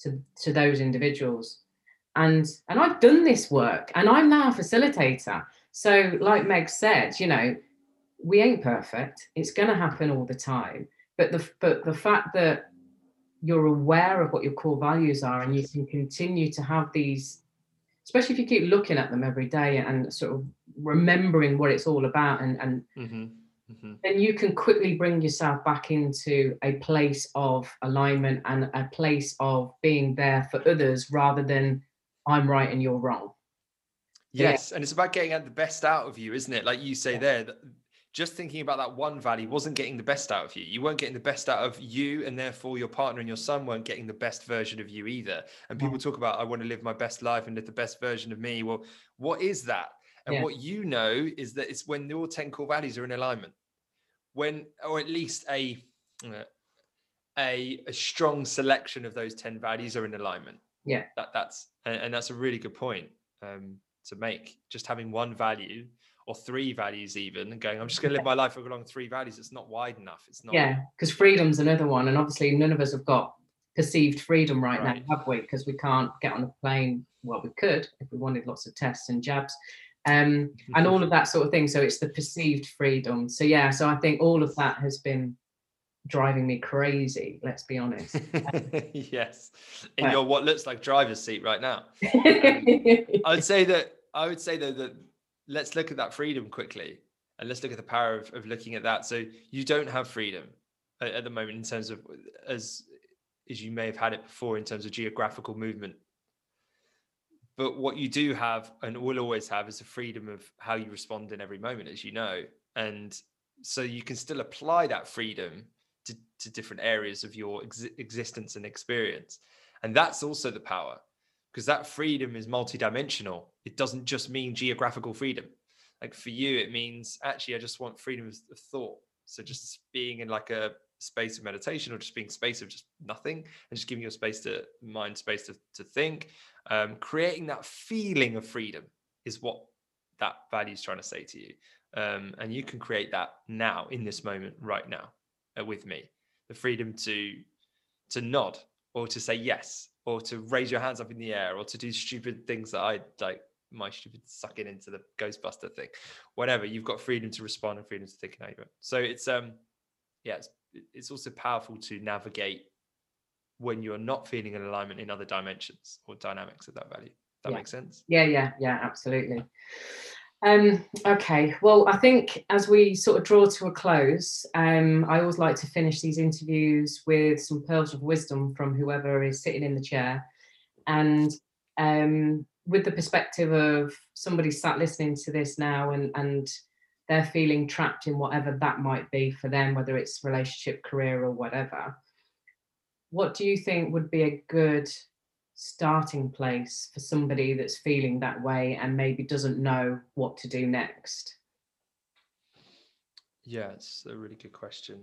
to to those individuals. And and I've done this work and I'm now a facilitator. So like Meg said, you know, we ain't perfect. It's going to happen all the time. But the but the fact that you're aware of what your core values are and you can continue to have these especially if you keep looking at them every day and sort of remembering what it's all about and and mm-hmm. Mm-hmm. then you can quickly bring yourself back into a place of alignment and a place of being there for others rather than i'm right and you're wrong
yes yeah. and it's about getting the best out of you isn't it like you say yeah. there just thinking about that one value wasn't getting the best out of you. You weren't getting the best out of you, and therefore your partner and your son weren't getting the best version of you either. And people talk about, I want to live my best life and live the best version of me. Well, what is that? And yeah. what you know is that it's when your 10 core values are in alignment, when, or at least a, a, a strong selection of those 10 values are in alignment.
Yeah.
That, that's, and, and that's a really good point um, to make. Just having one value or three values even and going i'm just going to live my life along three values. It's not wide enough. It's not
yeah because freedom's another one and obviously none of us have got perceived freedom right, right. now have we? Because we can't get on a plane. Well we could if we wanted lots of tests and jabs um, and all of that sort of thing. So it's the perceived freedom. So yeah so i think all of that has been driving me crazy let's be honest. *laughs*
Yes. In but, your what looks like driver's seat right now. *laughs* Um, i would say that i would say though that let's look at that freedom quickly and let's look at the power of, of looking at that. So you don't have freedom at, at, the moment in terms of as as you may have had it before in terms of geographical movement. But what you do have and will always have is the freedom of how you respond in every moment as you know. And so you can still apply that freedom to, to different areas of your ex- existence and experience. And that's also the power because that freedom is multidimensional. It doesn't just mean geographical freedom. Like for you, it means actually, I just want freedom of thought. So just being in like a space of meditation or just being space of just nothing and just giving your space to mind space to, to think, um, creating that feeling of freedom is what that value is trying to say to you. Um, and you can create that now in this moment right now uh, with me the freedom to to nod or to say yes or to raise your hands up in the air or to do stupid things that I like my stupid sucking into the Ghostbuster thing, whatever. You've got freedom to respond and freedom to think and it. So it's um, yeah, it's it's also powerful to navigate when you're not feeling an alignment in other dimensions or dynamics of that value. That
yeah.
makes sense.
Yeah, yeah, yeah, absolutely. Um, okay, well, I think as we sort of draw to a close, um, I always like to finish these interviews with some pearls of wisdom from whoever is sitting in the chair. And um, with the perspective of somebody sat listening to this now and, and they're feeling trapped in whatever that might be for them, whether it's relationship, career, or whatever, what do you think would be a good starting place for somebody that's feeling that way and maybe doesn't know what to do next?
Yeah, it's a really good question.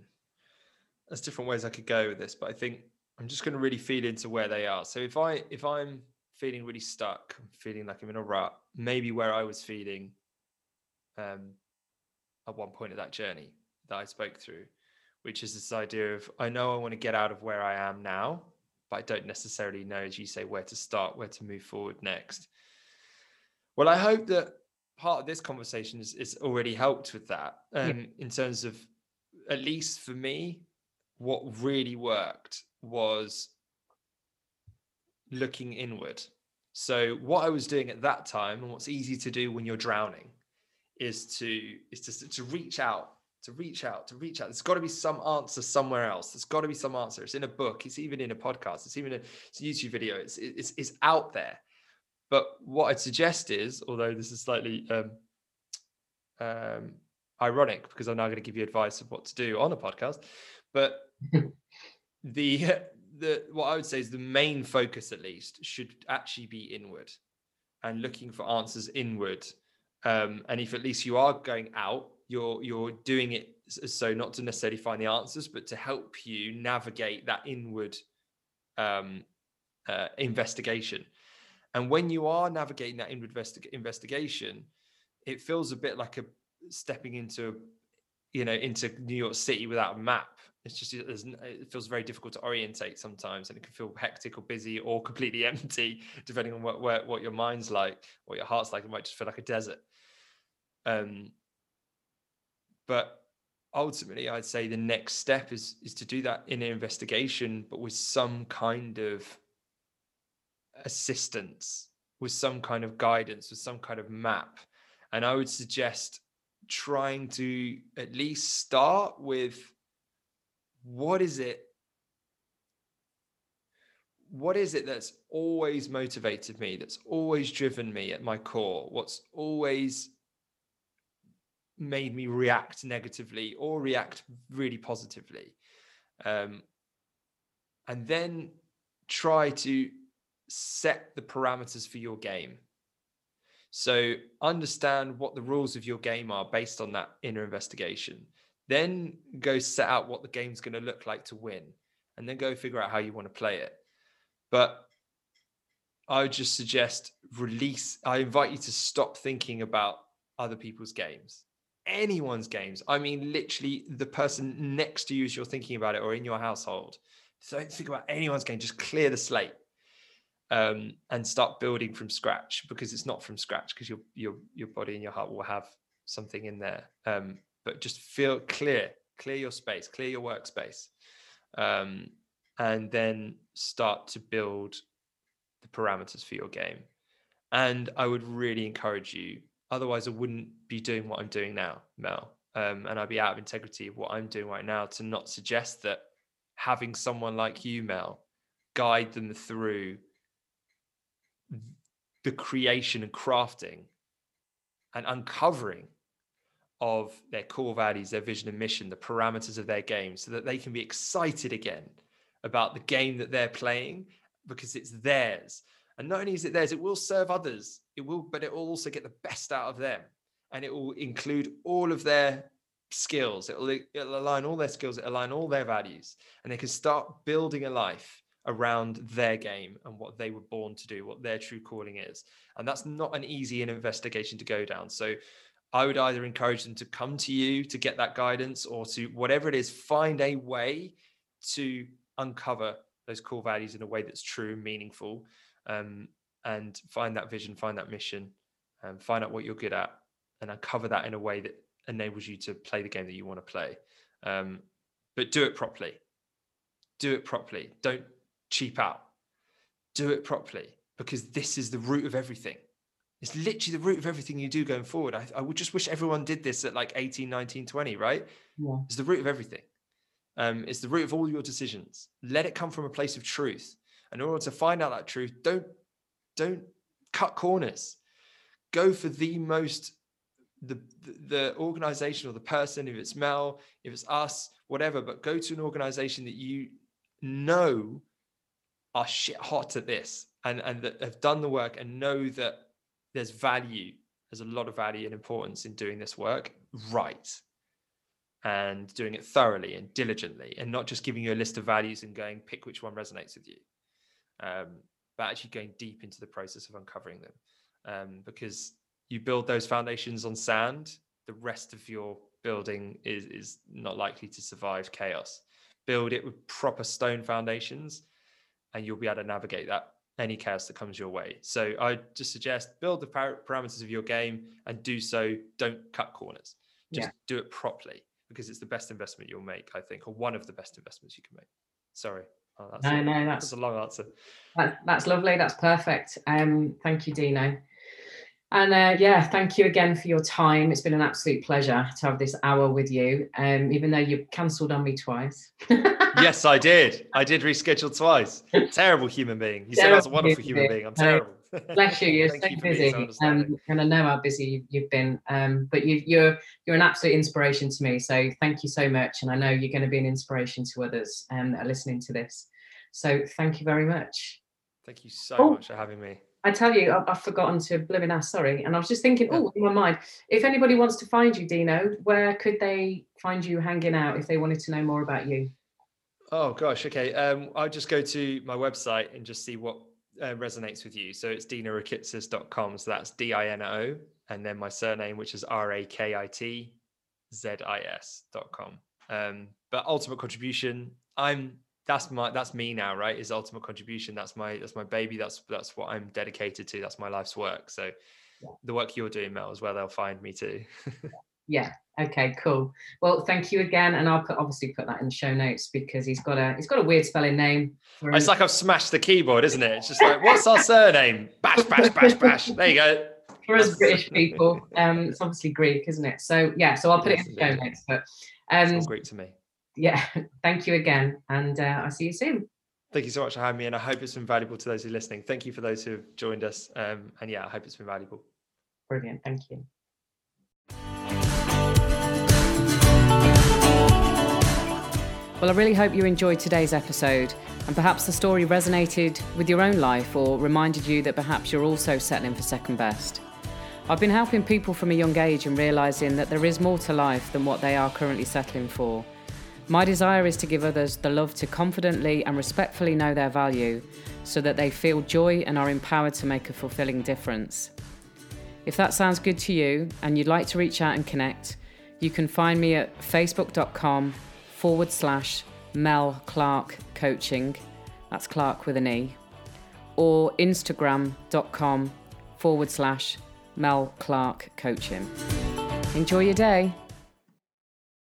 There's different ways I could go with this, but I think I'm just going to really feed into where they are. So if I if I'm feeling really stuck, feeling like I'm in a rut, maybe where I was feeling um, at one point of that journey that I spoke through, which is this idea of I know I want to get out of where I am now, but I don't necessarily know, as you say, where to start, where to move forward next. Well, I hope that part of this conversation is, is already helped with that um, yeah. in terms of, at least for me, what really worked was looking inward. So what I was doing at that time, and what's easy to do when you're drowning, is to is to, to reach out to reach out, to reach out. There's got to be some answer somewhere else. There's got to be some answer. It's in a book. It's even in a podcast. It's even a, it's a YouTube video. It's, it's, it's out there. But what I'd suggest is, although this is slightly um, um, ironic because I'm now going to give you advice of what to do on a podcast, but *laughs* the the what I would say is the main focus at least should actually be inward and looking for answers inward. Um, and if at least you are going out, you're you're doing it so not to necessarily find the answers, but to help you navigate that inward um, uh, investigation. And when you are navigating that inward investi- investigation, it feels a bit like a stepping into, you know, into New York City without a map. It's just it feels very difficult to orientate sometimes, and it can feel hectic or busy or completely *laughs* empty, depending on what what, what your mind's like, what your heart's like. It might just feel like a desert. Um, but ultimately, I'd say the next step is is to do that in an investigation, but with some kind of assistance, with some kind of guidance, with some kind of map. And I would suggest trying to at least start with what is it what is it that's always motivated me that's always driven me at my core what's always made me react negatively or react really positively um, and then try to set the parameters for your game so understand what the rules of your game are based on that inner investigation. Then go set out what the game's going to look like to win, and then go figure out how you want to play it. But I would just suggest release. I invite you to stop thinking about other people's games, anyone's games. I mean, literally the person next to you as you're thinking about it, or in your household. So don't think about anyone's game. Just clear the slate um, and start building from scratch because it's not from scratch because your your your body and your heart will have something in there. Um, but just feel clear, clear your space, clear your workspace, um, and then start to build the parameters for your game. And I would really encourage you. Otherwise, I wouldn't be doing what I'm doing now, Mel. Um, and I'd be out of integrity of what I'm doing right now to not suggest that having someone like you, Mel, guide them through the creation and crafting and uncovering of their core values, their vision and mission, the parameters of their game, so that they can be excited again about the game that they're playing because it's theirs. And not only is it theirs, it will serve others. It will, but it will also get the best out of them. And it will include all of their skills. It'll, it'll align all their skills, it'll align all their values. And they can start building a life around their game and what they were born to do, what their true calling is. And that's not an easy investigation to go down. So I would either encourage them to come to you to get that guidance or to whatever it is, find a way to uncover those core values in a way that's true, meaningful, um, and find that vision, find that mission, and find out what you're good at, and uncover that in a way that enables you to play the game that you want to play. Um, but do it properly. Do it properly. Don't cheap out. Do it properly because this is the root of everything. It's literally the root of everything you do going forward. I, I would just wish everyone did this at like 18, 19, 20, right? Yeah. It's the root of everything. Um, it's the root of all your decisions. Let it come from a place of truth. And in order to find out that truth, don't don't cut corners. Go for the most the, the, organization or the person, if it's Mel, if it's us, whatever, but go to an organization that you know are shit hot at this and and that have done the work and know that there's value there's a lot of value and importance in doing this work right and doing it thoroughly and diligently and not just giving you a list of values and going pick which one resonates with you um, but actually going deep into the process of uncovering them um, because you build those foundations on sand the rest of your building is is not likely to survive chaos build it with proper stone foundations and you'll be able to navigate that any chaos that comes your way. So I just suggest build the parameters of your game and do so. Don't cut corners. Just yeah. do it properly because it's the best investment you'll make, I think, or one of the best investments you can make. Sorry.
Oh, that's no, a, no, that's,
that's, a long answer.
That, that's lovely. That's perfect. Um, thank you, Dino. And uh, yeah, thank you again for your time. It's been an absolute pleasure to have this hour with you, um, even though you cancelled on me twice. *laughs*
yes, I did. I did reschedule twice. Terrible human being. You said I was a wonderful human being. I'm terrible. *laughs*
Bless you. You're so you busy, um, and I know how busy you've been. Um, but you, you're you're an absolute inspiration to me. So thank you so much, and I know you're going to be an inspiration to others um, that are listening to this. So thank you very much.
Thank you so oh. much for having me.
I tell you, I've, I've forgotten to blooming ask, sorry. And I was just thinking, oh, in my mind, if anybody wants to find you, Dino, where could they find you hanging out if they wanted to know more about you?
Oh gosh, okay. Um, I'll just go to my website and just see what uh, resonates with you. So it's dinorakitzis.com. So that's D-I-N-O, and then my surname, which is R-A-K-I-T-Z-I-S.com. Um, but ultimate contribution, I'm that's my that's me now right? Is ultimate contribution. That's my that's my baby. That's that's what i'm dedicated to. That's my life's work. So yeah. the work you're doing mel is where they'll find me too.
Yeah. Okay cool. Well thank you again and i'll put obviously put that in the show notes because he's got a he's got a weird spelling name
it's like i've smashed the keyboard isn't it? It's just like what's our surname? Bash bash bash bash. There you go.
For us british people um it's obviously greek isn't it? So yeah so i'll put yes, it in the show notes but um
Sounds great to me
yeah, *laughs* thank you again. And uh, I'll see you soon.
Thank you so much for having me. And I hope it's been valuable to those who are listening. Thank you for those who have joined us. Um, and yeah, I hope it's been valuable.
Brilliant. Thank you. Well, I really hope you enjoyed today's episode and perhaps the story resonated with your own life or reminded you that perhaps you're also settling for second best. I've been helping people from a young age and realising that there is more to life than what they are currently settling for. My desire is to give others the love to confidently and respectfully know their value so that they feel joy and are empowered to make a fulfilling difference. If that sounds good to you and you'd like to reach out and connect, you can find me at facebook.com forward slash Mel Clarke Coaching. That's Clark with an E. Or instagram.com forward slash Mel Clarke Coaching. Enjoy your day.